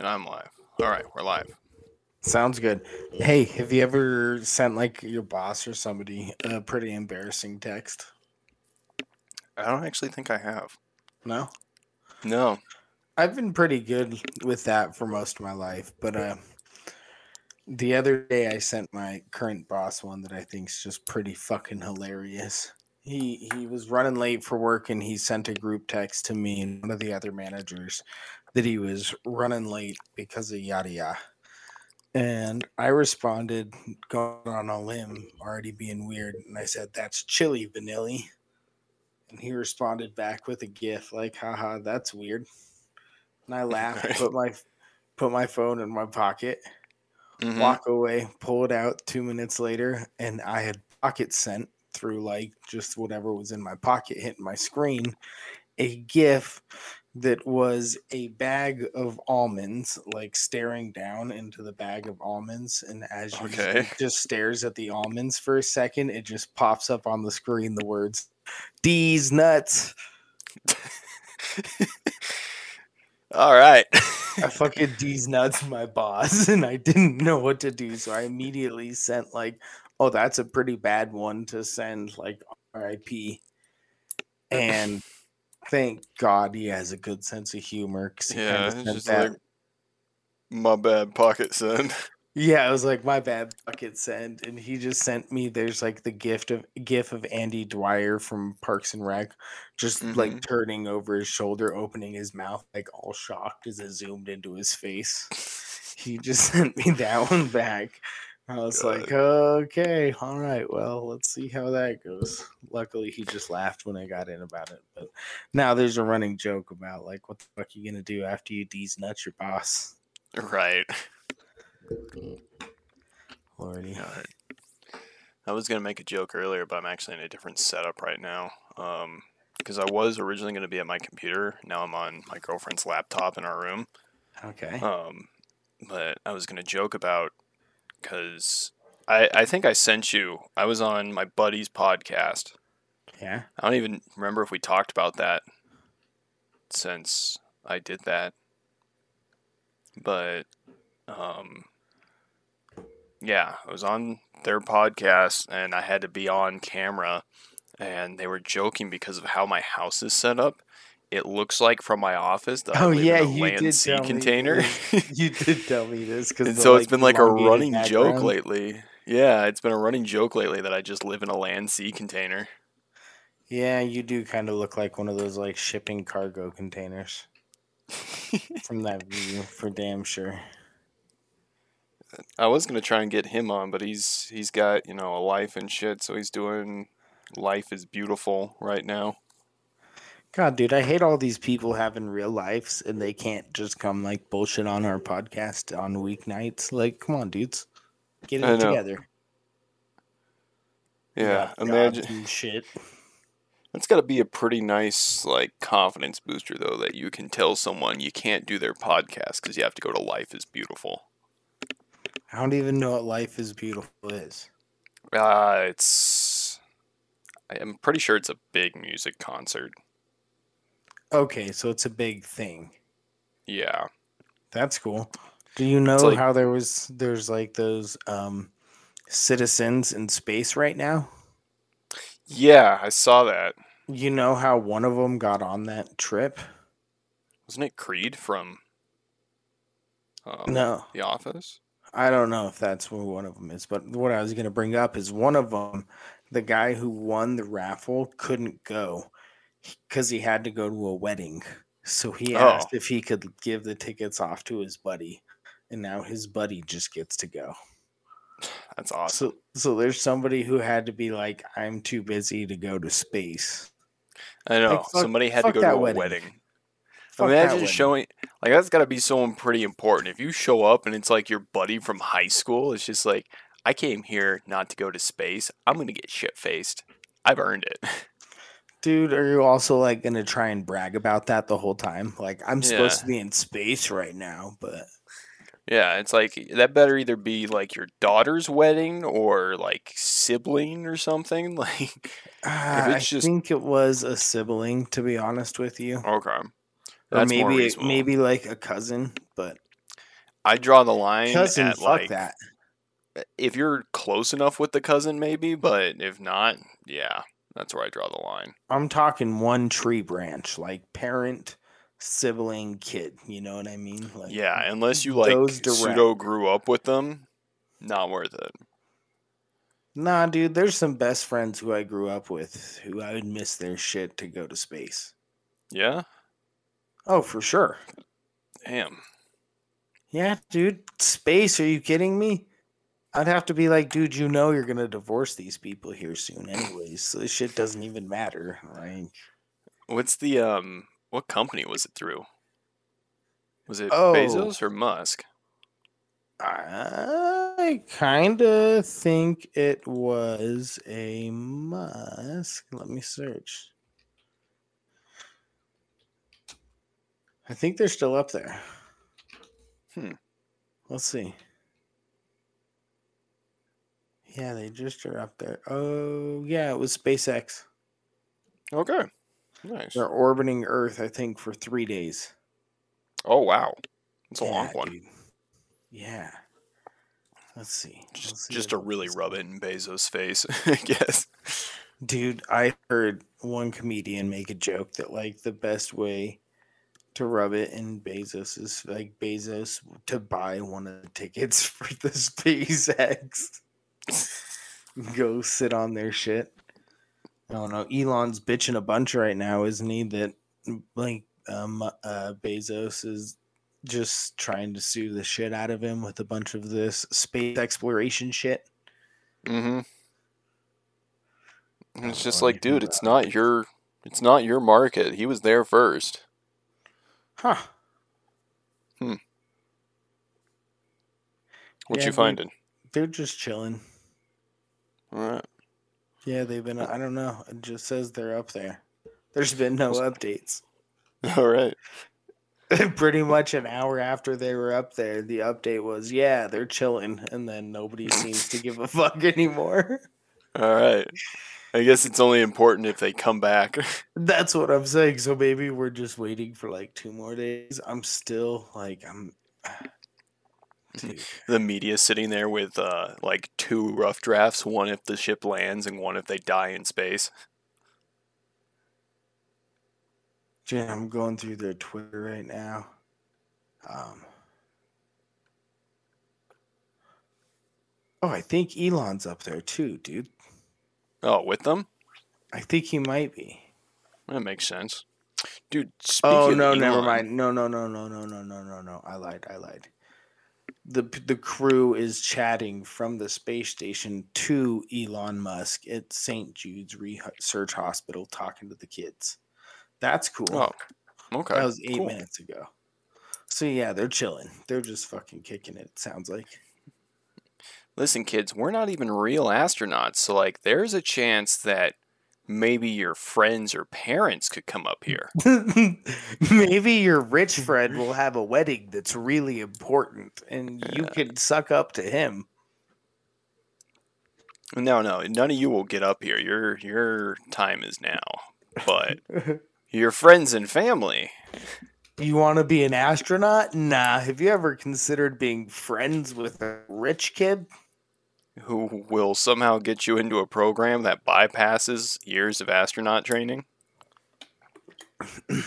And I'm live. All right, we're live. Sounds good. Hey, have you ever sent like your boss or somebody a pretty embarrassing text? I don't actually think I have. No? No. I've been pretty good with that for most of my life, but uh the other day I sent my current boss one that I think is just pretty fucking hilarious. He he was running late for work and he sent a group text to me and one of the other managers that he was running late because of yada yada. And I responded, going on a limb, already being weird, and I said, That's chili, Vanilli. And he responded back with a gif like, haha, that's weird. And I laughed, Right. put my put my phone in my pocket, Mhm. walk away, pull it out two minutes later, and I had pocket sent through like just whatever was in my pocket hitting my screen a GIF that was a bag of almonds, like staring down into the bag of almonds. And as you Okay. just stares at the almonds for a second, it just pops up on the screen the words, Deez nuts. All right. I fucking Deez nuts my boss, and I didn't know what to do. So I immediately sent like, oh, that's a pretty bad one to send, like RIP. And thank God he has a good sense of humor. 'cause he yeah, it's just that- like my bad pocket son. yeah, it was like my bad bucket send, and he just sent me. There's like the gift of gif of Andy Dwyer from Parks and Rec, just like Mhm. turning over his shoulder, opening his mouth, like all shocked as it zoomed into his face. he just sent me that one back. I was like, okay, all right, well, let's see how that goes. Luckily, he just laughed when I got in about it. But now there's a running joke about like, what the fuck are you gonna do after you Deez nuts your boss? right. Lordy. God. I was gonna make a joke earlier, but I'm actually in a different setup right now. Um, because I was originally gonna be at my computer. Now I'm on my girlfriend's laptop in our room. Okay. Um, but I was gonna joke about because I I think I sent you. I was on my buddy's podcast. Yeah. I don't even remember if we talked about that since I did that. But um yeah, I was on their podcast and I had to be on camera and they were joking because of how my house is set up. It looks like from my office that Oh yeah, you land did sea container. you did tell me this because and so it's been like a running joke lately. Yeah, it's been a running joke lately that I just live in a land sea container. Yeah, you do kind of look like one of those like shipping cargo containers from that view, for damn sure. I was gonna try and get him on, but he's he's got you know a life and shit, so he's doing life is beautiful right now. God, dude, I hate all these people having real lives and they can't just come like bullshit on our podcast on weeknights. Like, come on, dudes, get it together. Yeah, imagine shit. that's got to be a pretty nice like confidence booster though that you can tell someone you can't do their podcast because you have to go to Life is Beautiful. I don't even know what life is beautiful is. Uh, it's I'm pretty sure it's a big music concert. Okay, so it's a big thing. Yeah, That's cool. Do you know like- how there was there's like those um citizens in space right now? yeah, I saw that. You know how one of them got on that trip? Wasn't it Creed from um, No, The Office? I don't know if that's who one of them is, but what I was going to bring up is one of them, the guy who won the raffle, couldn't go because he had to go to a wedding. So he Oh. asked if he could give the tickets off to his buddy, and now his buddy just gets to go. That's awesome. So, so there's somebody who had to be like, "I'm too busy to go to space." I know Like, fuck- somebody had to go to a wedding. wedding. Imagine wedding. showing like that's got to be someone pretty important. If you show up and it's like your buddy from high school, it's just like I came here not to go to space. I'm gonna get shit faced. I've earned it. Dude, are you also like gonna try and brag about that the whole time? Like, I'm supposed Yeah. to be in space right now, but yeah, it's like that better either be like your daughter's wedding or like sibling or something. Like uh, I it's just- think it was a sibling, to be honest with you, okay, or that's more maybe maybe like a cousin. But I draw the line Cousin, at fuck like that. if you're close enough with the cousin, maybe, but if not, yeah, that's where I draw the line. I'm talking one tree branch, like parent, sibling, kid. You know what I mean? Like, Yeah, unless you like pseudo grew up with them, not worth it. Nah, dude, there's some best friends who I grew up with who I would miss their shit to go to space. Yeah, Oh, for sure. damn. Yeah, dude, space. Are you kidding me? I'd have to be like, dude, you know you're gonna divorce these people here soon, anyways. So this shit doesn't even matter. Like, What's the um? What company was it through? Was it Oh. Bezos or Musk? I kind of think it was a Musk. Let me search. I think they're still up there. Hmm. Let's see. Yeah, they just are up there. Oh, yeah, it was SpaceX. Okay, nice. They're orbiting Earth, I think, for three days. Oh wow, it's a long one. dude. Yeah. Let's see. Let's Just, see just to really is rub it in Bezos' face, I guess. Dude, I heard one comedian make a joke that like the best way to rub it in Bezos is like Bezos to buy one of the tickets for the SpaceX. Go sit on their shit. I don't know. Elon's bitching a bunch right now, isn't he? That like um uh Bezos is just trying to sue the shit out of him with a bunch of this space exploration shit. Mm-hmm. It's just like, dude, it's not your, it's not your market. He was there first. Huh. Hmm. What Yeah, you finding? They're just chilling. All right. Yeah, they've been. I don't know. It just says they're up there. There's been no updates. All right. Pretty much an hour after they were up there, the update was, "Yeah, they're chilling," and then nobody seems to give a fuck anymore. All right. I guess it's only important if they come back. That's what I'm saying. So maybe we're just waiting for like two more days. I'm still like I'm. The media sitting there with uh, like two rough drafts, one if the ship lands and one if they die in space. Jen, I'm going through their Twitter right now. Um. Oh, I think Elon's up there too, dude. Oh, with them? I think he might be. That makes sense. Dude, speaking Oh no, never mind. No, no, no, no, no, no, no, no, no. I lied. I lied. The the crew is chatting from the space station to Elon Musk at St. Jude's Research Hospital, talking to the kids. That's cool. Oh, okay. that was eight cool. minutes ago. So yeah, they're chilling. They're just fucking kicking it. it sounds like. Listen, kids, we're not even real astronauts, so like there's a chance that maybe your friends or parents could come up here. Maybe your rich friend will have a wedding that's really important, and you could suck up to him. No, no, none of you will get up here. Your your time is now. But your friends and family. You want to be an astronaut? Nah. Have you ever considered being friends with a rich kid? Who will somehow get you into a program that bypasses years of astronaut training. You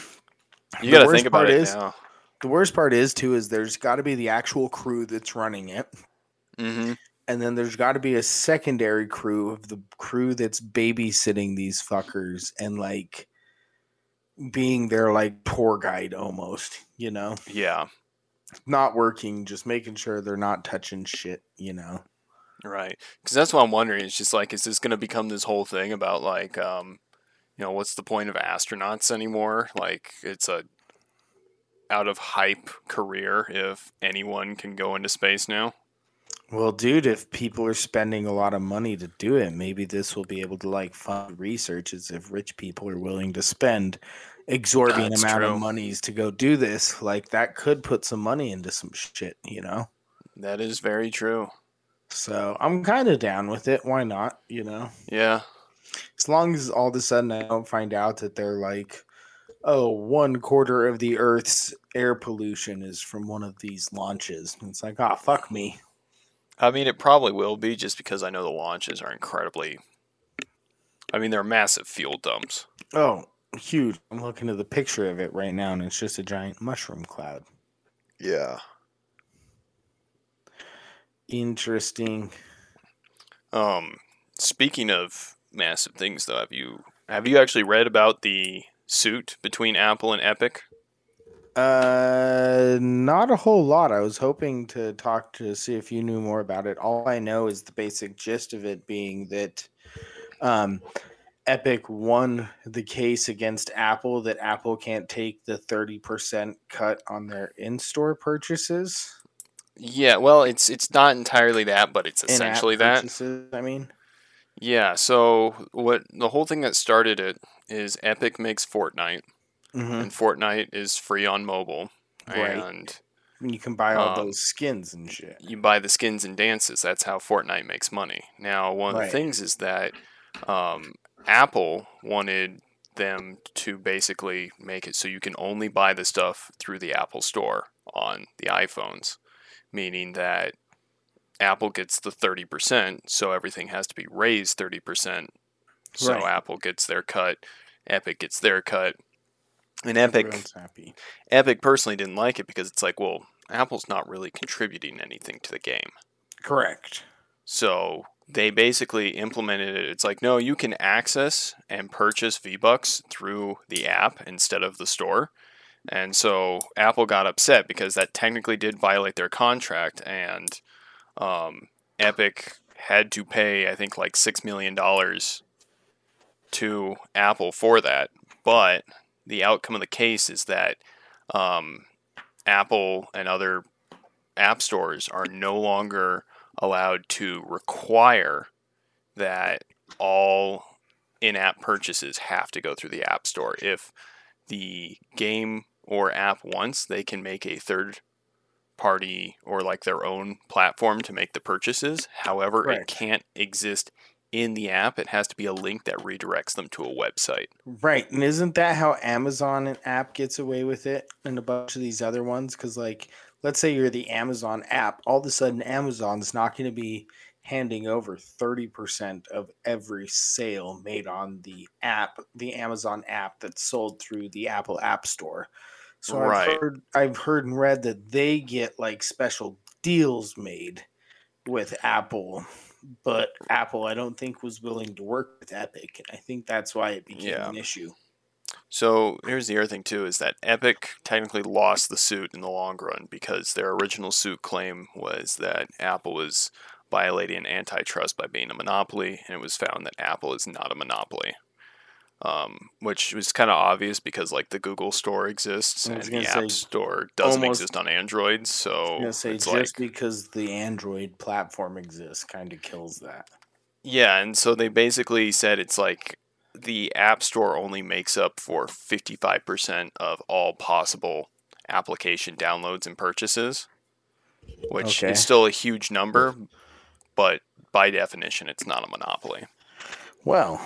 The got to worst think about part it is- now. The worst part is too is there's got to be the actual crew that's running it, hmm and then there's got to be a secondary crew of the crew that's babysitting these fuckers and like being their like tour guide almost. You know, Yeah, not working, just making sure they're not touching shit. You know. Right. Because that's what I'm wondering. It's just like, is this going to become this whole thing about like, um, you know, what's the point of astronauts anymore? Like, it's a out of hype career if anyone can go into space now. Well, dude, if people are spending a lot of money to do it, maybe this will be able to like fund research as if rich people are willing to spend exorbitant That's amount true. of monies to go do this. Like that could put some money into some shit, you know? That is very true. So I'm kind of down with it. Why not? You know? Yeah. As long as all of a sudden I don't find out that they're like oh, one quarter of the Earth's air pollution is from one of these launches. And it's like, ah, fuck me. I mean, it probably will be just because I know the launches are incredibly. I mean, they're massive fuel dumps. Oh, huge. I'm looking at the picture of it right now, and it's just a giant mushroom cloud. Yeah. Interesting. Um, speaking of massive things, though, have you have you actually read about the suit between Apple and Epic? Uh, not a whole lot. I was hoping to talk to see if you knew more about it. All I know is the basic gist of it being that um, Epic won the case against Apple that Apple can't take the 30% cut on their in-store purchases. Yeah, well, it's it's not entirely that, but it's essentially that. I mean, Yeah. So what the whole thing that started it is Epic makes Fortnite, Mhm. and Fortnite is free on mobile, Right. and you can buy all Um, those skins and shit. you buy the skins and dances. That's how Fortnite makes money. Now, one of the things is that um, Apple wanted them to basically make it so you can only buy the stuff through the Apple Store on the iPhones, meaning that Apple gets the 30%, so everything has to be raised 30%. So Right. Apple gets their cut, Epic gets their cut. And Epic happy. Epic personally didn't like it because it's like, well, Apple's not really contributing anything to the game. Correct. So they basically implemented it. It's like, no, you can access and purchase V Bucks through the app instead of the store. And so Apple got upset because that technically did violate their contract, and um, Epic had to pay, I think, like $6 million to Apple for that. But the outcome of the case is that um, Apple and other app stores are no longer allowed to require that all in-app purchases have to go through the app store if the game or app once, they can make a third party or like their own platform to make the purchases however Right. it can't exist in the app it has to be a link that redirects them to a website Right. And isn't that how Amazon and app gets away with it and a bunch of these other ones? Because, like, let's say you're the Amazon app, all of a sudden Amazon's not going to be handing over 30% of every sale made on the app, the Amazon app that's sold through the Apple App Store. So Right. I've heard I've heard and read that they get like special deals made with Apple, but Apple I don't think was willing to work with Epic, and I think that's why it became Yeah. an issue. So here's the other thing too is that Epic technically lost the suit in the long run because their original suit claim was that Apple was violating antitrust by being a monopoly, and it was found that Apple is not a monopoly. Um, which was kind of obvious because like the Google Store exists and the App Store doesn't almost- exist on Android, so say it's just like because the Android platform exists kind of kills that. Yeah, and so they basically said it's like the App Store only makes up for 55% of all possible application downloads and purchases, which Okay. is still a huge number, but by definition, it's not a monopoly. Well,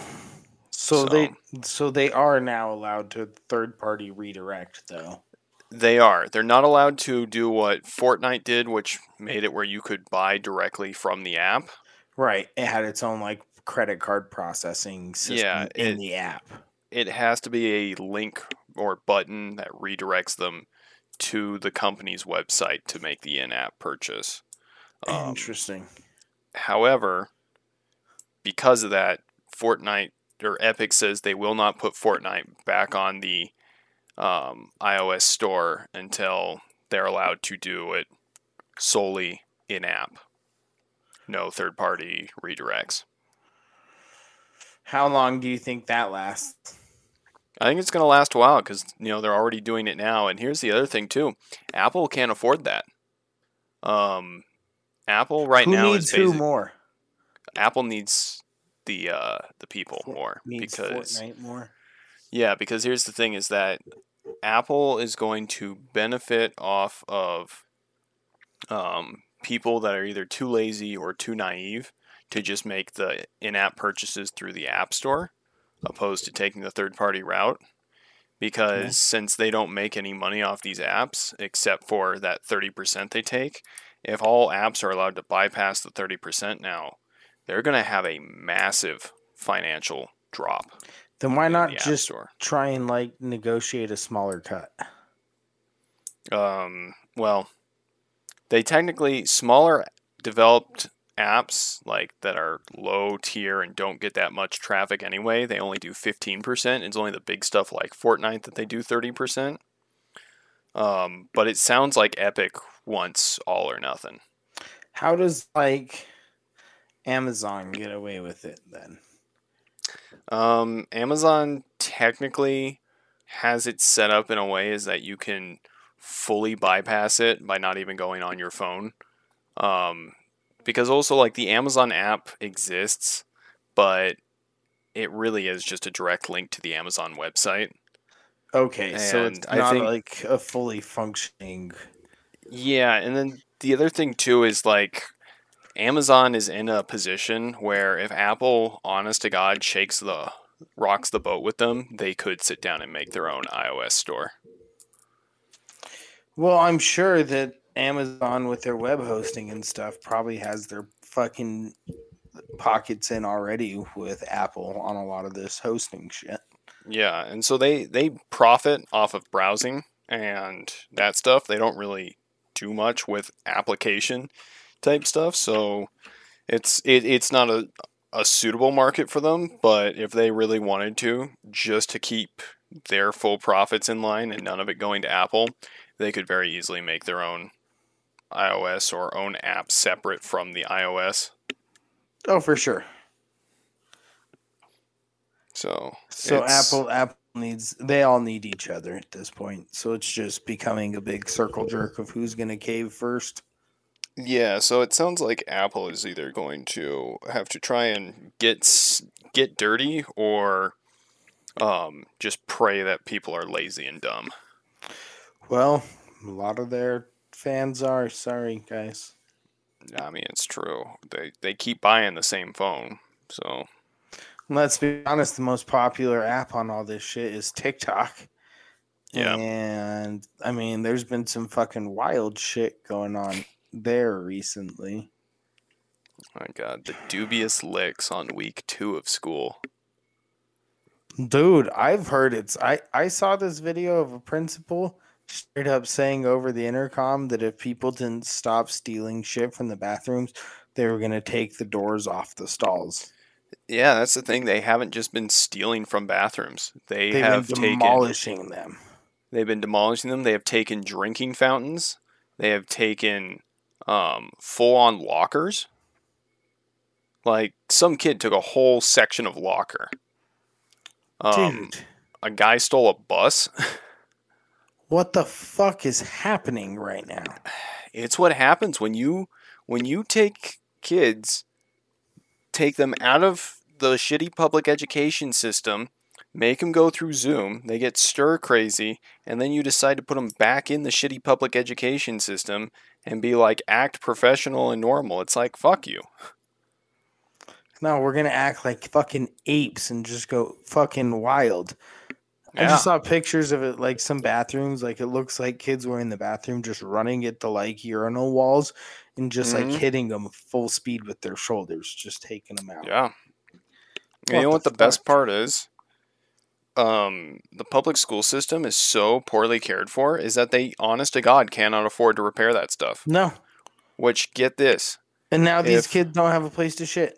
so, So- they so they are now allowed to third party redirect though. They are. They're not allowed to do what Fortnite did, which made it where you could buy directly from the app. Right. It had its own like credit card processing system Yeah, in it- the app. It has to be a link or button that redirects them to the company's website to make the in-app purchase. Um, Interesting. However, because of that, Fortnite or Epic says they will not put Fortnite back on the um, iOS store until they're allowed to do it solely in app. No third party redirects. How long do you think that lasts? I think it's going to last a while because you know they're already doing it now. And here's the other thing too: Apple can't afford that. Um, Apple right who now needs is who basic, more? Apple needs the uh, the people more because Fortnite more. Yeah, because here's the thing is that Apple is going to benefit off of um, people that are either too lazy or too naive to just make the in-app purchases through the App Store opposed to taking the third-party route because since they don't make any money off these apps except for that 30% they take, if all apps are allowed to bypass the 30% now, they're going to have a massive financial drop. Then why not the just try and like negotiate a smaller cut? Um, well, they technically smaller developed apps like that are low tier and don't get that much traffic anyway. They only do 15%. It's only the big stuff like Fortnite that they do 30%. Um, but it sounds like Epic wants all or nothing. How does like Amazon get away with it then? Um, Amazon technically has it set up in a way is that you can fully bypass it by not even going on your phone. Um, because also like the Amazon app exists, but it really is just a direct link to the Amazon website. Okay, so it's And I not think- like a fully functioning. Yeah, and then the other thing too is like Amazon is in a position where if Apple, honest to God, shakes the rocks the boat with them, they could sit down and make their own iOS store. Well, I'm sure that Amazon with their web hosting and stuff probably has their fucking pockets in already with Apple on a lot of this hosting shit. Yeah, and so they they profit off of browsing and that stuff. They don't really do much with application type stuff, so it's it, it's not a a suitable market for them, but if they really wanted to, just to keep their full profits in line and none of it going to Apple, they could very easily make their own iOS or own app separate from the iOS. Oh, for sure. So So Apple Apple needs they all need each other at this point. So it's just becoming a big circle jerk of who's going to cave first. Yeah, so it sounds like Apple is either going to have to try and get get dirty or um, just pray that people are lazy and dumb. Well, a lot of their fans are sorry, guys. I mean, it's true. They they keep buying the same phone, so Let's be honest, the most popular app on all this shit is TikTok. Yeah. And I mean, there's been some fucking wild shit going on there recently. Oh my God, the devious licks on week two of school. Dude, I've heard it's I I saw this video of a principal straight up saying over the intercom that if people didn't stop stealing shit from the bathrooms, they were going to take the doors off the stalls. Yeah, that's the thing. They haven't just been stealing from bathrooms. They They've have been taken demolishing them. They've been demolishing them. They have taken drinking fountains. They have taken um, full on lockers. Like some kid took a whole section of locker. Um, Dude, a guy stole a bus. what the fuck is happening right now? it's what happens when you when you take kids, take them out of the shitty public education system, make them go through Zoom, they get stir crazy, and then you decide to put them back in the shitty public education system and be like act professional and normal. It's like fuck you. No, we're gonna act like fucking apes and just go fucking wild. I just saw pictures of it, like some bathrooms. Like it looks like kids were in the bathroom, just running at the like urinal walls and just Mhm. like hitting them full speed with their shoulders, just taking them out. Yeah. What you know the what the best part is? Um, the public school system is so poorly cared for is that they honest to God cannot afford to repair that stuff. No, Which get this, and now these If- kids don't have a place to shit.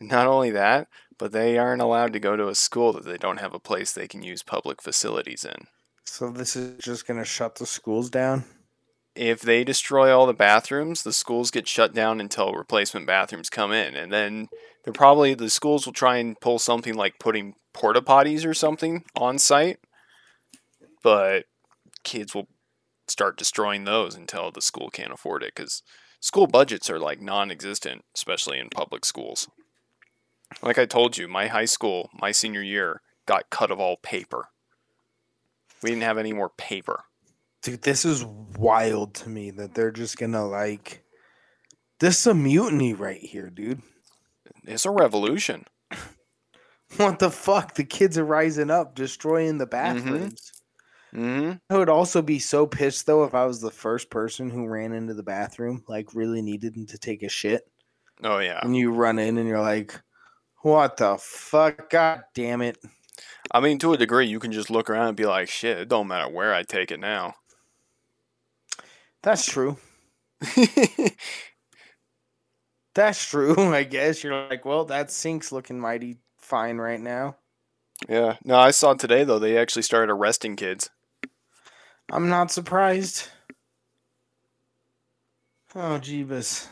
Not only that, but they aren't allowed to go to a school that they don't have a place they can use public facilities in. So this is just gonna shut the schools down. If they destroy all the bathrooms, the schools get shut down until replacement bathrooms come in. And then they're probably, the schools will try and pull something like putting porta potties or something on site. But kids will start destroying those until the school can't afford it because school budgets are like non existent, especially in public schools. Like I told you, my high school, my senior year, got cut of all paper. We didn't have any more paper. Dude, this is wild to me that they're just gonna like. This is a mutiny right here, dude. It's a revolution. What the fuck? The kids are rising up, destroying the bathrooms. hmm I would also be so pissed though if I was the first person who ran into the bathroom, like really needed to take a shit, Oh yeah. and you run in and you're like, "What the fuck? God damn it!" I mean, to a degree, you can just look around and be like, "Shit, it don't matter where I take it now." That's true. That's true. I guess you're like, well, that sink's looking mighty fine right now. yeah. No, I saw today though they actually started arresting kids. I'm not surprised. Oh, Jeebus.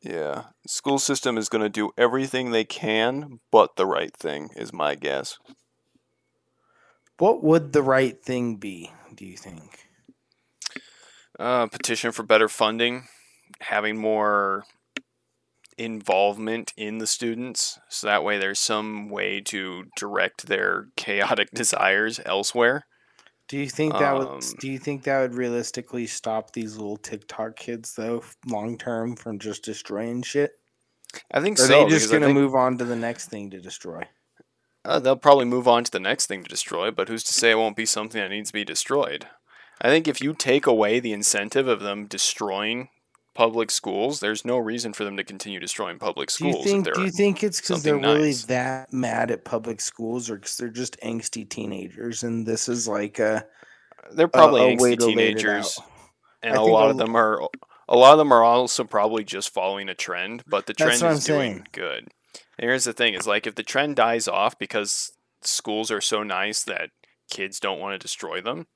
Yeah. School system is going to do everything they can but the right thing is my guess. What would the right thing be, do you think? Uh, petition for better funding, having more involvement in the students, so that way there's some way to direct their chaotic desires elsewhere. Do you think that would Um, do you think that would realistically stop these little TikTok kids though long term from just destroying shit? I think Or are so. they because just gonna move on to the next thing to destroy? uh, they'll probably move on to the next thing to destroy, but who's to say it won't be something that needs to be destroyed? I think if you take away the incentive of them destroying public schools, there's no reason for them to continue destroying public Do you schools. think do you think it's because they're something really that mad at public schools or because they're just angsty teenagers and this is like a, they're probably a way angsty teenagers. and a lot a of them are a lot of them are also probably just following a trend but the trend is I'm doing saying. good and here's the thing is like if the trend dies off because schools are so nice that kids don't want to destroy them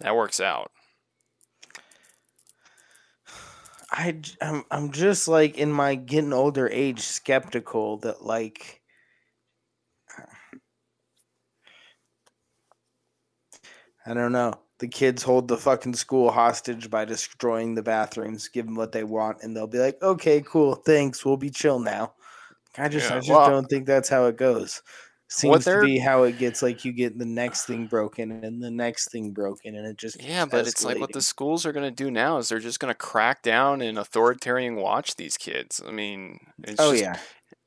that works out I I'm, I'm just like in my getting older age skeptical that like I don't know. The kids hold the fucking school hostage by destroying the bathrooms, give them what they want, and they'll be like, "Okay, cool, thanks, we'll be chill now." I just, I just well, don't think that's how it goes. Seems to be how it gets. Like you get the next thing broken and the next thing broken, and it just yeah but it's like what the schools are going to do now is they're just going to crack down and authoritarian watch these kids i mean it's Oh just yeah,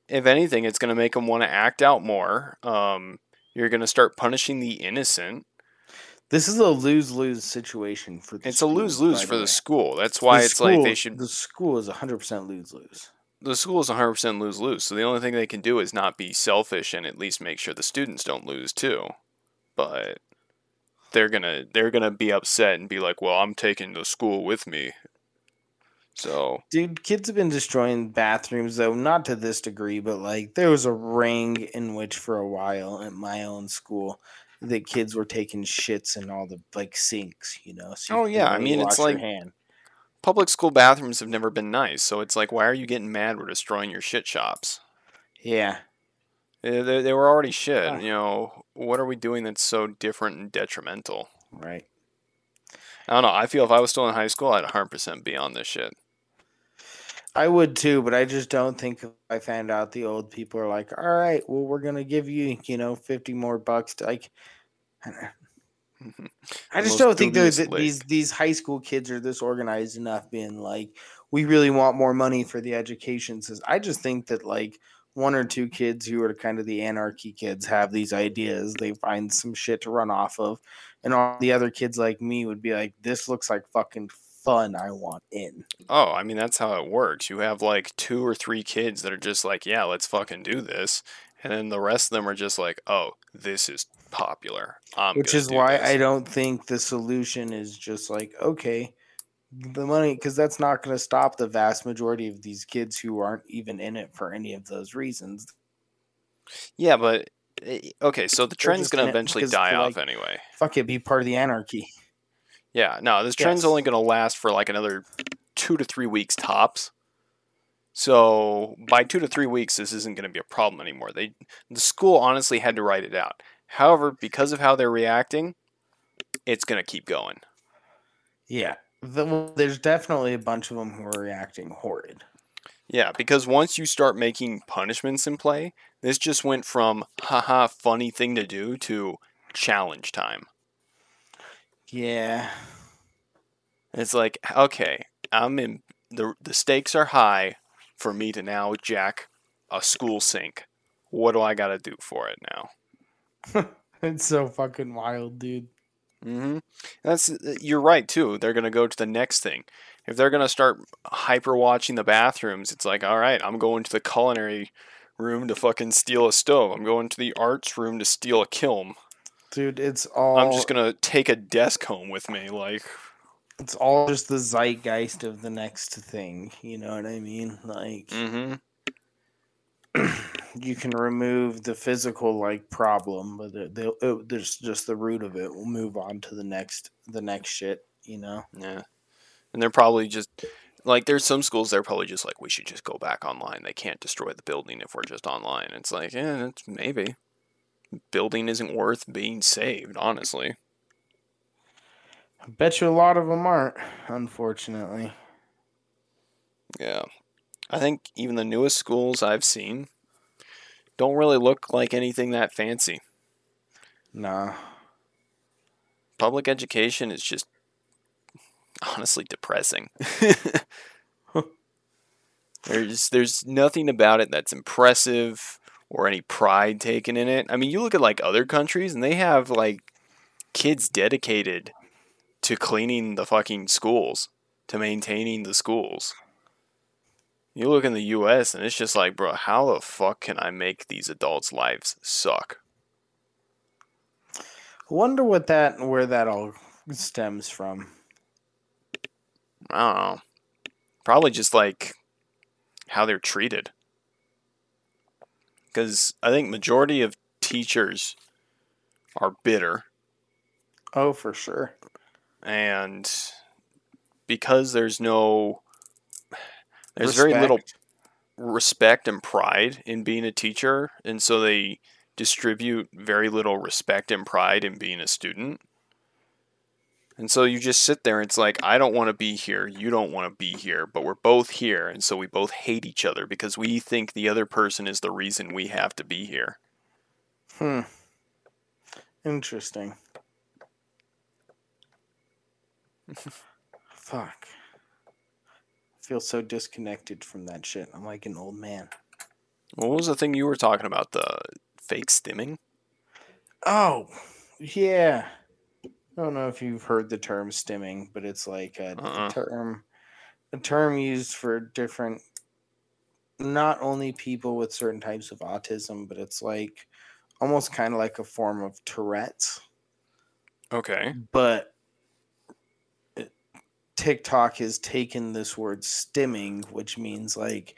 if anything it's going to make them want to act out more um, you're going to start punishing the innocent This is a lose lose situation for the it's a lose lose for the way. school that's why The it's like they should The school is 100% lose lose. The school is 100% lose lose. So the only thing they can do is not be selfish and at least make sure the students don't lose too. But they're going to they're to be upset and be like, "Well, I'm taking the school with me." So, Dude, kids have been destroying bathrooms though, not to this degree, but like there was a ring in which for a while at my own school that kids were taking shits in all the like sinks, you know. So you Oh, yeah, I mean, it's like- hand. Public school bathrooms have never been nice. So it's like, why are you getting mad we're destroying your shit shops? Yeah. They, they were already shit. Ah. You know, what are we doing that's so different and detrimental? Right. I don't know. I feel if I was still in high school, I'd 100% be on this shit. I would too, but I just don't think if I found out the old people are like, all right, well, we're gonna give you, you know, fifty more bucks to like. I just don't think they're devious th- lick. these these high school kids are this organized enough. Being like, we really want more money for the education system. I just think that like one or two kids who are kind of the anarchy kids have these ideas. They find some shit to run off of, and all the other kids like me would be like, this looks like fucking fun. I want in. Oh, I mean that's how it works. You have like two or three kids that are just like, yeah, let's fucking do this, and then the rest of them are just like, oh, this is popular. I'm which is do why this." I don't think the solution is just like okay, the money because that's not going to stop the vast majority of these kids who aren't even in it for any of those reasons. Yeah, but eh, okay, so the trend's gonna eventually die off like- anyway. Fuck it, be part of the anarchy. Yeah, no, this trend's Yes. only gonna last for like another two to three weeks tops. So by two to three weeks, this isn't gonna be a problem anymore. They the school honestly had to write it out. However, because of how they're reacting, it's gonna keep going. Yeah, the, well, there's definitely a bunch of them who are reacting horrid. Yeah, because once you start making punishments in play, this just went from haha funny thing to do to challenge time. Yeah, It's like, okay, I'm in the the stakes are high for me to now jack a school sink. what do I got to do for it now? it's so fucking wild, dude. Mm-hmm. That's uh, you're right too. They're gonna go to the next thing. If they're gonna start hyper watching the bathrooms, it's like, all right, I'm going to the culinary room to fucking steal a stove. I'm going to the arts room to steal a kiln. Dude, it's all. I'm just gonna take a desk home with me. Like, It's all just the zeitgeist of the next thing. You know what I mean? Like, mm-hmm. you can remove the physical like problem, but it- they'll, it, uh, there's just the root of it. We'll move on to the next, the next shit. You know? Yeah. And they're probably just like there's some schools they're probably just like we should just go back online. They can't destroy the building if we're just online. It's like, yeah, it's maybe. Building isn't worth being saved, honestly. I bet you a lot of them aren't, unfortunately. Yeah. I think even the newest schools I've seen don't really look like anything that fancy. Nah. Public education is just honestly depressing. there's there's nothing about it that's impressive or any pride taken in it. I mean, you look at like other countries and they have like kids dedicated to cleaning the fucking schools, to maintaining the schools. You look in the US and it's just like, bro, how the fuck can I make these adults' lives suck? Wonder what that where that all stems from. I don't know. Probably just like how they're treated. Because I think majority of teachers are bitter, Oh, for sure. and because there's no, there's very little Respect. respect and pride in being a teacher, and so they distribute very little respect and pride in being a student. And so you just sit there, and it's like, I don't want to be here, you don't want to be here, but we're both here, and so we both hate each other because we think the other person is the reason we have to be here. Hmm. Interesting. Fuck. I feel so disconnected from that shit. I'm like an old man. What was the thing you were talking about? The fake stimming? Oh, yeah. I don't know if you've heard the term stimming, but it's like a, Uh-uh. term a term used for different not only people with certain types of autism, but it's like almost kind of like a form of Tourette's. Okay. but TikTok has taken this word stimming, which means like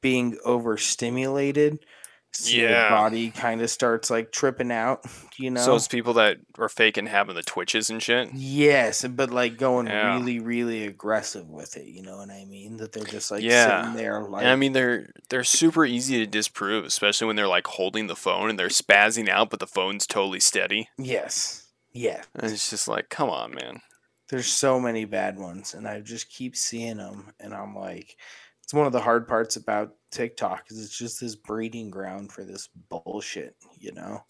being overstimulated. So your Yeah. body kind of starts like tripping out, you know? So it's people that are faking having the twitches and shit. yes, but like going Yeah. really, really aggressive with it. You know what I mean? That they're just like Yeah. sitting there like And I mean, they're they're super easy to disprove, especially when they're like holding the phone and they're spazzing out, but the phone's totally steady. yes, yeah. And it's just like, come on, man. There's so many bad ones, and I just keep seeing them, and I'm like, it's one of the hard parts about TikTok is it's just this breeding ground for this bullshit, you know.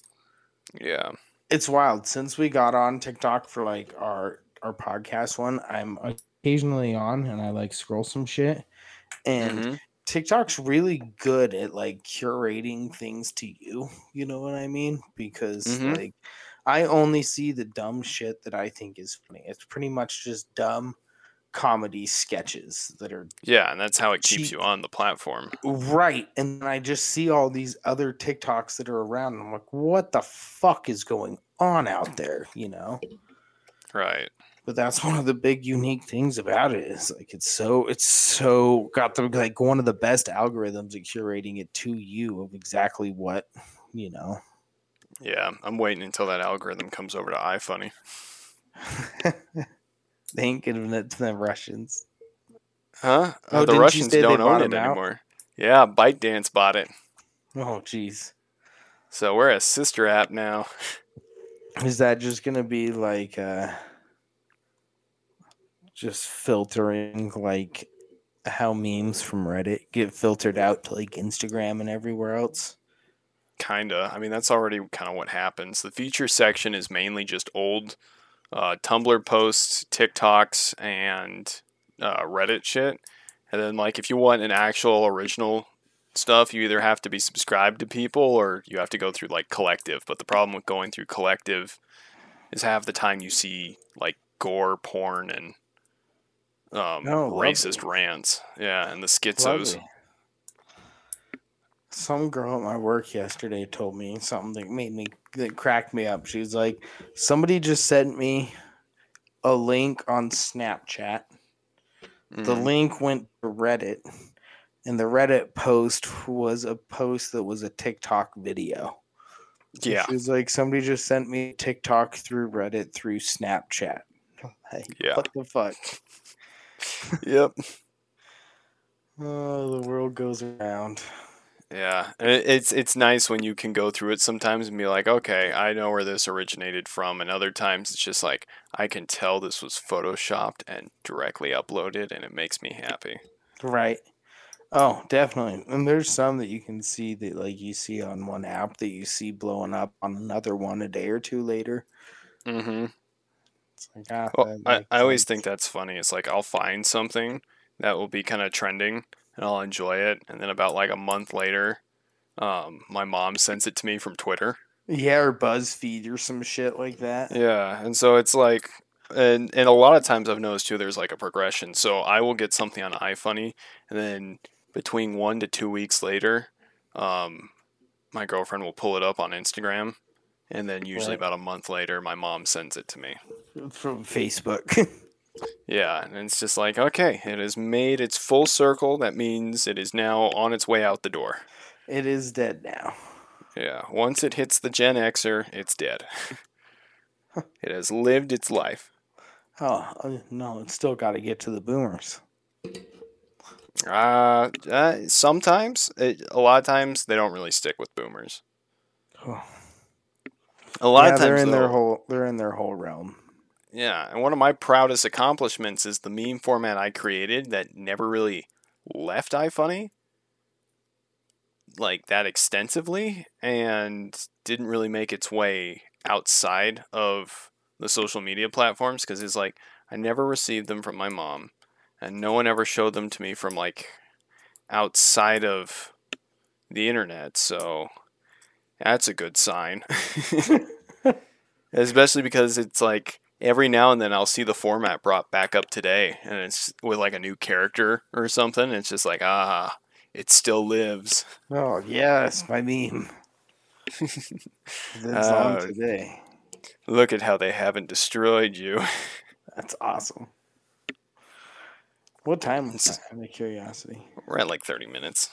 Yeah. It's wild. Since we got on TikTok for like our our podcast one, I'm occasionally on and I like scroll some shit, and Mhm. TikTok's really good at like curating things to you. You know what I mean? Because Mhm. like I only see the dumb shit that I think is funny. It's pretty much just dumb comedy sketches that are Yeah, and that's how it keeps you on the platform. right. And then I just see all these other TikToks that are around and I'm like, what the fuck is going on out there? You know? Right. but that's one of the big unique things about it is like it's so it's so got the like one of the best algorithms at curating it to you of exactly what you know Yeah, I'm waiting until that algorithm comes over to iFunny. they ain't giving it to the russians Huh? Oh, the Russians don't own it anymore. Yeah, ByteDance bought it. oh jeez So we're a sister app now. is that just gonna be like uh just filtering like how memes from reddit get filtered out to like instagram and everywhere else Kinda. I mean, that's already kind of what happens. The feature section is mainly just old uh, Tumblr posts, TikToks, and uh, Reddit shit. And then, like, if you want an actual original stuff, you either have to be subscribed to people or you have to go through like collective. But the problem with going through collective is half the time you see like gore porn and um, Oh, racist rants. Yeah, and the schizos. Lovely. Some girl at my work yesterday told me something that made me that cracked me up. She's like, "Somebody just sent me a link on Snapchat. The Mhm. link went to Reddit, and the Reddit post was a post that was a TikTok video. Yeah, she was like, "Somebody just sent me TikTok through Reddit through Snapchat." Like, Yeah. what the fuck? yep. Oh, the world goes around. Yeah, it's it's nice when you can go through it sometimes and be like, okay, I know where this originated from, and other times it's just like I can tell this was photoshopped and directly uploaded, and it makes me happy. Right. Oh, definitely. And there's some that you can see that like you see on one app that you see blowing up on another one a day or two later. Mm-hmm. It's like ah, Well, I, I always think that's funny. It's like I'll find something that will be kind of trending, and I'll enjoy it, and then about like a month later, um, my mom sends it to me from Twitter. Yeah, or BuzzFeed or some shit like that. Yeah, and so it's like, and and a lot of times I've noticed too, there's like a progression. So I will get something on iFunny, and then between one to two weeks later, um, my girlfriend will pull it up on Instagram, and then usually Right. about a month later, my mom sends it to me. From Facebook. Yeah, and it's just like, okay, it has made its full circle. That means it is now on its way out the door. it is dead now. Yeah, once it hits the Gen Xer, it's dead. it has lived its life. Oh no, it's still got to get to the boomers. Uh, uh sometimes, it, a lot of times, they don't really stick with boomers. Oh. A lot yeah, of times, they're in their whole they're in their whole realm. Yeah, and one of my proudest accomplishments is the meme format I created that never really left iFunny like that extensively and didn't really make its way outside of the social media platforms because it's like I never received them from my mom and no one ever showed them to me from like outside of the internet, so that's a good sign. Especially because it's like every now and then I'll see the format brought back up today and it's with like a new character or something. It's just like, ah, it still lives. Oh yes, my meme. It's Oh. on today. Look at how they haven't destroyed you. That's awesome. What time is that? Out of curiosity. We're at like 30 minutes.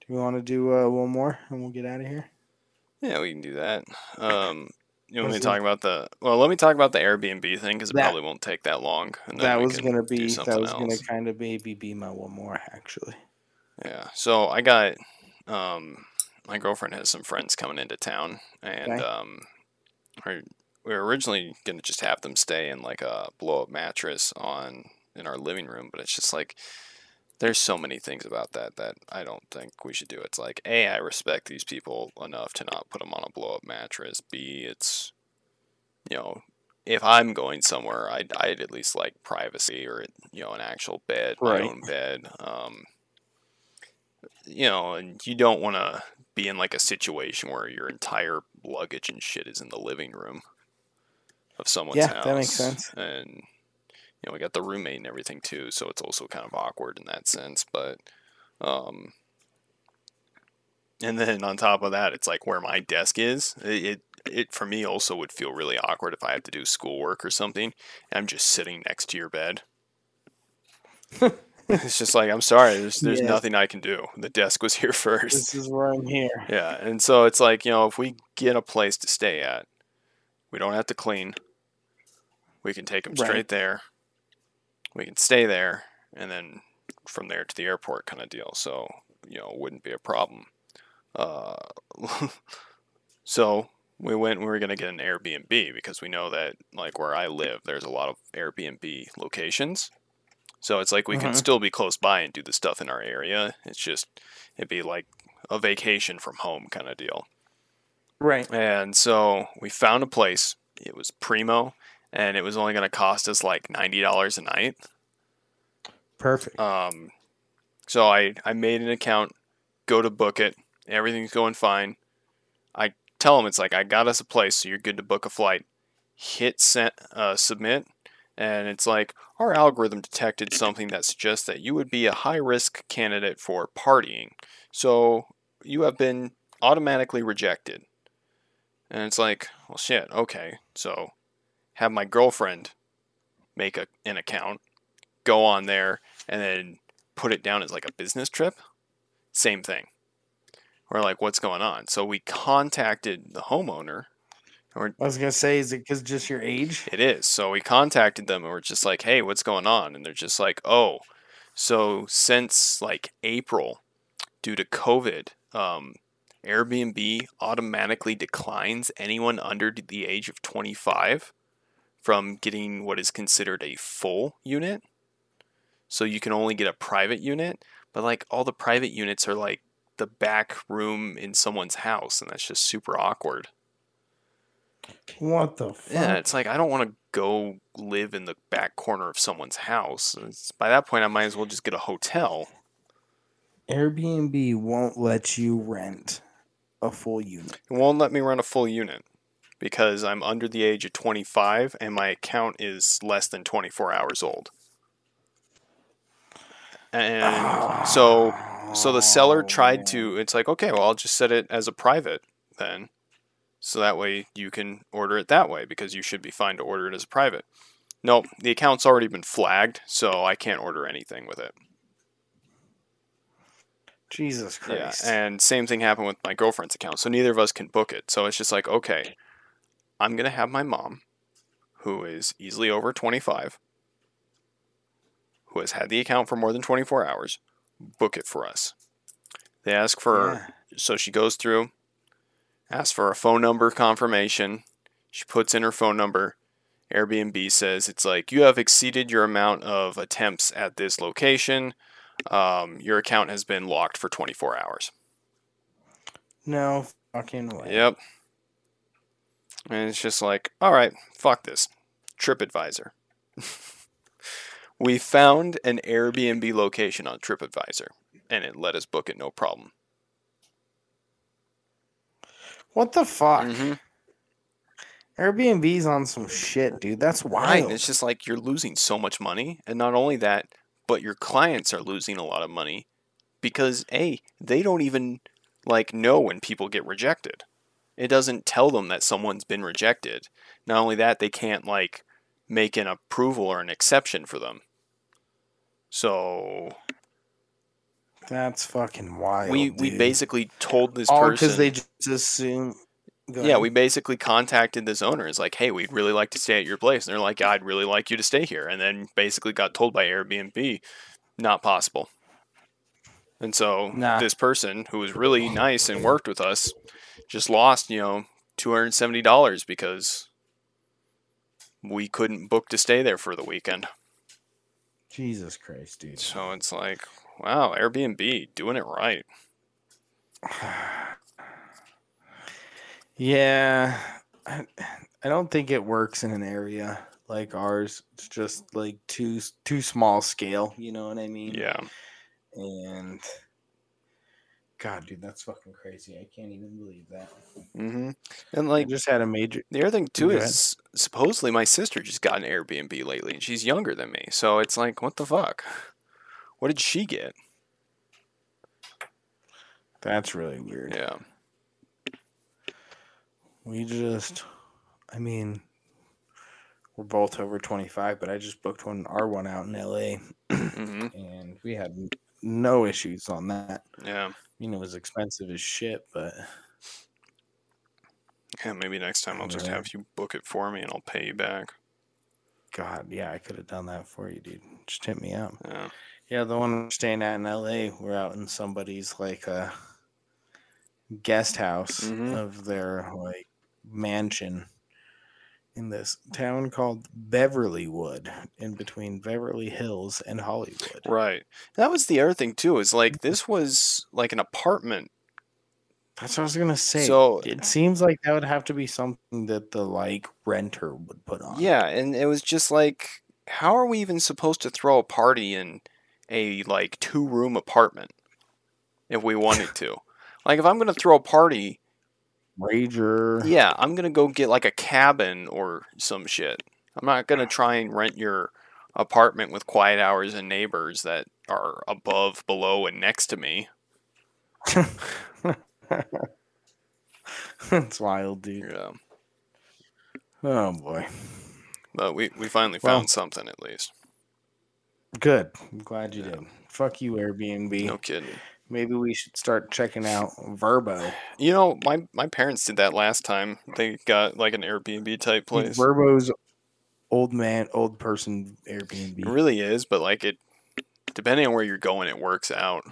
Do we want to do uh, one more and we'll get out of here? Yeah, we can do that. Um, you want me to talk about the? Well, let me talk about the Airbnb thing because it That- probably won't take that long. And then That was gonna be that was gonna kind of maybe be my one more actually. Yeah. So I got um my girlfriend has some friends coming into town and Okay. um her, we were originally gonna just have them stay in like a blow up mattress on in our living room, but it's just like there's so many things about that that I don't think we should do. It's like A, I respect these people enough to not put them on a blow up mattress. B, it's you know, if I'm going somewhere, I'd, I'd at least like privacy or you know an actual bed, my own bed. Um, you know, and you don't want to be in like a situation where your entire luggage and shit is in the living room of someone's Yeah, house. that makes sense. And you know, we got the roommate and everything too, so it's also kind of awkward in that sense. But, um, and then on top of that, it's like where my desk is. It, it it for me also would feel really awkward if I had to do schoolwork or something. I'm just sitting next to your bed. it's just like I'm sorry. There's there's Yeah. nothing I can do. The desk was here first. This is where I'm here. Yeah, and so it's like you know if we get a place to stay at, we don't have to clean. We can take them Right. straight there. We can stay there, and then from there to the airport kind of deal. So you know, it wouldn't be a problem. Uh, so we went. We were gonna get an Airbnb because we know that like where I live, there's a lot of Airbnb locations. So it's like we can Mhm. still be close by and do the stuff in our area. It's just it'd be like a vacation from home kind of deal. Right. And so we found a place. It was primo, and it was only going to cost us like ninety dollars a night. Perfect. Um, so I I made an account go to book it. Everything's going fine. I tell them it's like I got us a place, so you're good to book a flight. Hit sent, uh, submit, and it's like our algorithm detected something that suggests that you would be a high risk candidate for partying. So you have been automatically rejected. And it's like, well, shit, okay. So have my girlfriend make a, an account, go on there, and then put it down as like a business trip. Same thing. We're like, what's going on? So we contacted the homeowner. Or I was gonna say, is it because just your age? it is. So we contacted them and we're just like, hey, what's going on? And they're just like, oh, so since like April, due to COVID, um, Airbnb automatically declines anyone under the age of 25 from getting what is considered a full unit. So you can only get a private unit, but like all the private units are like the back room in someone's house, and that's just super awkward. What the fuck? Yeah, it's like I don't want to go live in the back corner of someone's house. It's, by that point, I might as well just get a hotel. Airbnb won't let you rent a full unit. It won't let me rent a full unit because I'm under the age of 25 and my account is less than 24 hours old. And so so the seller tried to it's like okay, well I'll just set it as a private then. So that way you can order it that way because you should be fine to order it as a private. Nope, the account's already been flagged, so I can't order anything with it. Jesus Christ. Yeah, and same thing happened with my girlfriend's account. So neither of us can book it. So it's just like, okay, I'm gonna have my mom, who is easily over 25, who has had the account for more than 24 hours, book it for us. They ask for, Yeah. so she goes through, asks for a phone number confirmation. She puts in her phone number. Airbnb says it's like you have exceeded your amount of attempts at this location. Um, your account has been locked for 24 hours. No fucking way. Yep. And it's just like, all right, fuck this. TripAdvisor. we found an Airbnb location on TripAdvisor, and it let us book it no problem. What the fuck? Mhm. Airbnb's on some shit, dude. That's Right. wild. It's just like you're losing so much money, and not only that, but your clients are losing a lot of money because a they don't even like know when people get rejected. It doesn't tell them that someone's been rejected. Not only that, they can't like make an approval or an exception for them. So That's fucking wild. we we basically told this all person because they just assume. Yeah, we basically contacted this owner. It's like, hey, we'd really like to stay at your place. And they're like, I'd really like you to stay here. And then basically got told by Airbnb, not possible. And so Nah. this person who was really nice and worked with us just lost, you know, $270 because we couldn't book to stay there for the weekend. Jesus Christ, dude. So it's like, wow, Airbnb doing it right. Yeah, I, I don't think it works in an area like ours. It's just like too too small scale. You know what I mean? Yeah. And God, dude, that's fucking crazy. I can't even believe that. Mm-hmm. And I like, just had a major. The other thing too is supposedly my sister just got an Airbnb lately, and she's younger than me. So it's like, what the fuck? What did she get? That's really weird. Yeah, We just, I mean, we're both over 25, but I just booked one, our one out in LA, hmm and we had no issues on that. yeah, I mean, it was expensive as shit, but yeah. Maybe next time I'll just have you book it for me, and I'll pay you back. God, yeah, I could have done that for you, dude. Just hit me up. Yeah, Yeah, the one we're staying at in LA, we're out in somebody's like uh, guest house Mhm. of their like mansion in this town called Beverlywood, in between Beverly Hills and Hollywood. right. That was the other thing too. Is like mm-hmm. this was like an apartment. That's what I was gonna say. So- it seems like that would have to be something that the like renter would put on. Yeah, and it was just like, how are we even supposed to throw a party in a like two room apartment? if we wanted to. Like if I'm gonna throw a party, Rager. yeah, I'm gonna go get like a cabin or some shit. I'm not gonna try and rent your apartment with quiet hours and neighbors that are above, below, and next to me. That's wild, dude. Yeah. Oh boy. But we, we finally Well- found something at least. Good. I'm glad you Yeah. did. Fuck you, Airbnb. No kidding. Maybe we should start checking out Vrbo. You know, my, my parents did that last time. They got like an Airbnb type place. Vrbo's old man, old person Airbnb. It really is, but like it, depending on where you're going, it works out.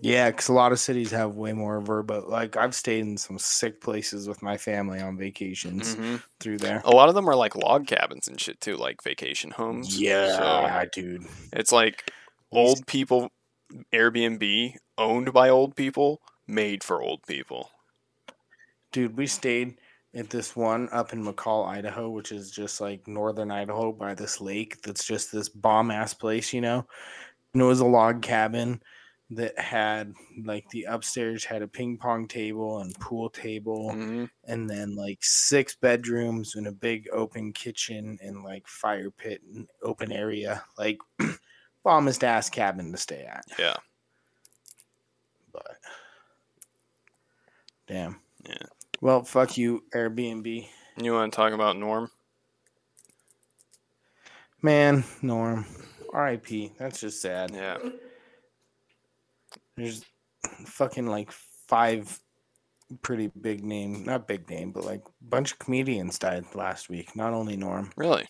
Yeah, because a lot of cities have way more Vrbo. Like I've stayed in some sick places with my family on vacations hmm through there. A lot of them are like log cabins and shit too, like vacation homes. Yeah, So dude. it's like old people Airbnb owned by old people, made for old people. Dude, we stayed at this one up in McCall, Idaho, which is just like northern Idaho by this lake that's just this bomb ass place, you know? And it was a log cabin that had like the upstairs had a ping pong table and pool table hmm and then like six bedrooms and a big open kitchen and like fire pit and open area. Like bombest ass cabin to stay at. Yeah. But damn. Yeah. Well, fuck you, Airbnb. You want to talk about Norm? Man, Norm. R.I.P. That's just sad. Yeah. There's fucking like five pretty big name, not big name, but like bunch of comedians died last week. Not only Norm. Really?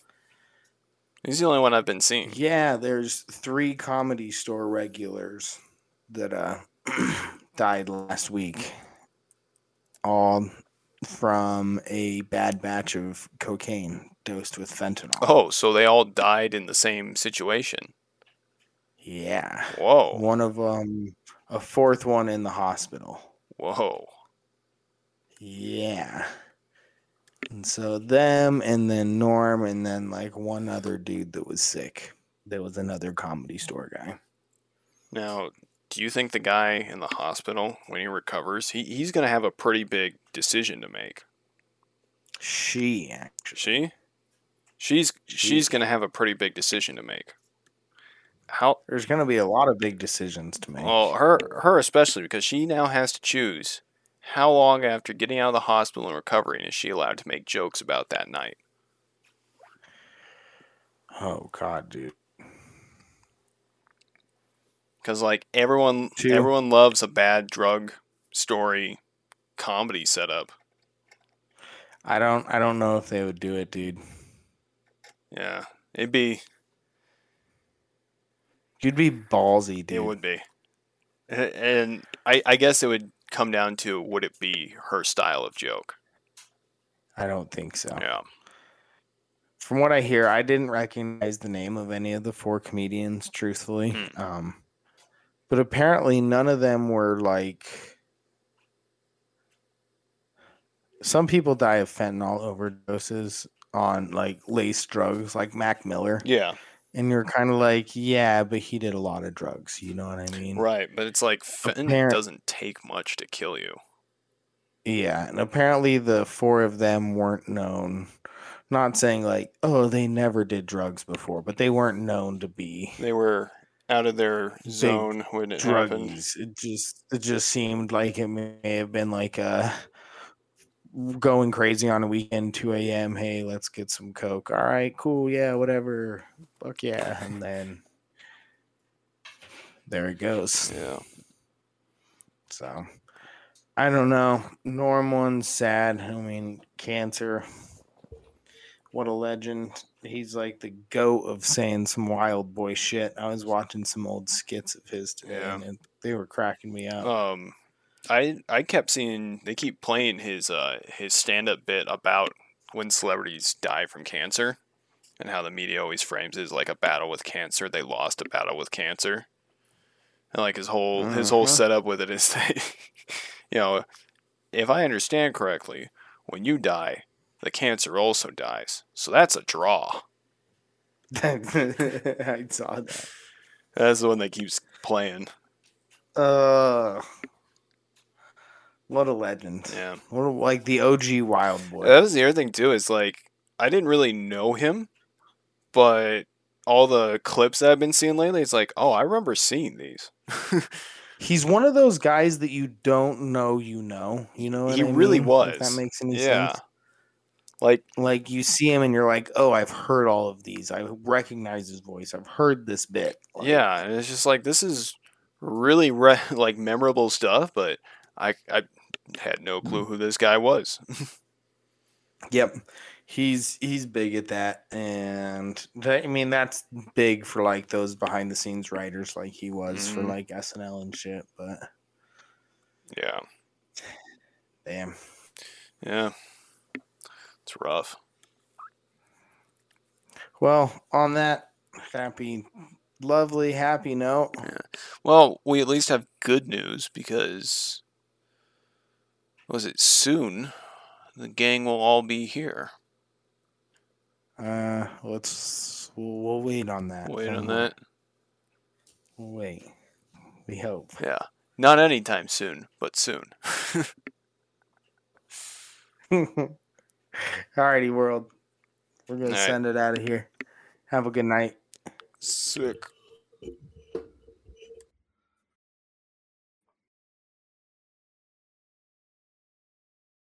He's the only one I've been seeing. Yeah, there's three comedy store regulars that uh died last week. All from a bad batch of cocaine dosed with fentanyl. Oh, so they all died in the same situation. Yeah. Whoa. One of them, a fourth one in the hospital. Whoa. Yeah. And so them and then Norm and then like one other dude that was sick. That was another comedy store guy. Now, do you think the guy in the hospital, when he recovers, he, he's going to have a pretty big decision to make? She actually. She? She's she's going to have a pretty big decision to make. How There's gonna be a lot of big decisions to make. well, her her especially because she now has to choose how long after getting out of the hospital and recovering is she allowed to make jokes about that night. oh god, dude. Cuz like everyone Two. everyone loves a bad drug story comedy setup. I don't I don't know if they would do it, dude. Yeah. It'd be You'd be ballsy, dude. It would be. And I, I guess it would come down to would it be her style of joke? I don't think so. Yeah. From what I hear, I didn't recognize the name of any of the four comedians, truthfully. Hmm. Um, but apparently, none of them were like. Some people die of fentanyl overdoses on like lace drugs, like Mac Miller, Yeah. And you're kind of like, yeah, but he did a lot of drugs. You know what I mean? Right. But it's like fentanyl Apparent- doesn't take much to kill you. Yeah, and apparently the four of them weren't known. Not saying like, oh, they never did drugs before, but they weren't known to be They were out of their zone when it happened. It just it just seemed like it may have been like a going crazy on a weekend, two a.m. Hey, let's get some coke. All right, cool, yeah, whatever. Fuck yeah, and then there it goes. Yeah. So I don't know. Norm one's sad. I mean, cancer. What a legend. He's like the goat of saying some wild boy shit. I was watching some old skits of his today Yeah. and they were cracking me up. Um I I kept seeing they keep playing his uh his stand up bit about when celebrities die from cancer and how the media always frames it as like a battle with cancer. They lost a battle with cancer. And like his whole his whole Mhm. setup with it is that you know, if I understand correctly, when you die, the cancer also dies. So that's a draw. I saw that. That's the one that keeps playing. Uh, what a legend. Yeah. What a, like the OG Wild Boy. That was the other thing too. Is like I didn't really know him, but all the clips that I've been seeing lately, it's like, oh, I remember seeing these. He's one of those guys that you don't know you know. You know He I really mean? was. If that makes any Yeah. sense. like, Like you see him and you're like, oh, I've heard all of these. I recognize his voice. I've heard this bit. Like, yeah, and it's just like this is really re- like memorable stuff, but I I had no clue who this guy was. Yep. He's he's big at that, and that, I mean that's big for like those behind the scenes writers, like he was for Mhm. like SNL and shit. But yeah, damn, yeah, it's rough. well, on that happy, lovely, happy note, Yeah. Well, we at least have good news because was it soon? The gang will all be here. uh, let's we'll, we'll wait on that. Wait on Hold that. We'll wait. We hope. Yeah, not anytime soon, but soon. Alrighty, world. We're gonna Alright. send it out of here. Have a good night. Sick.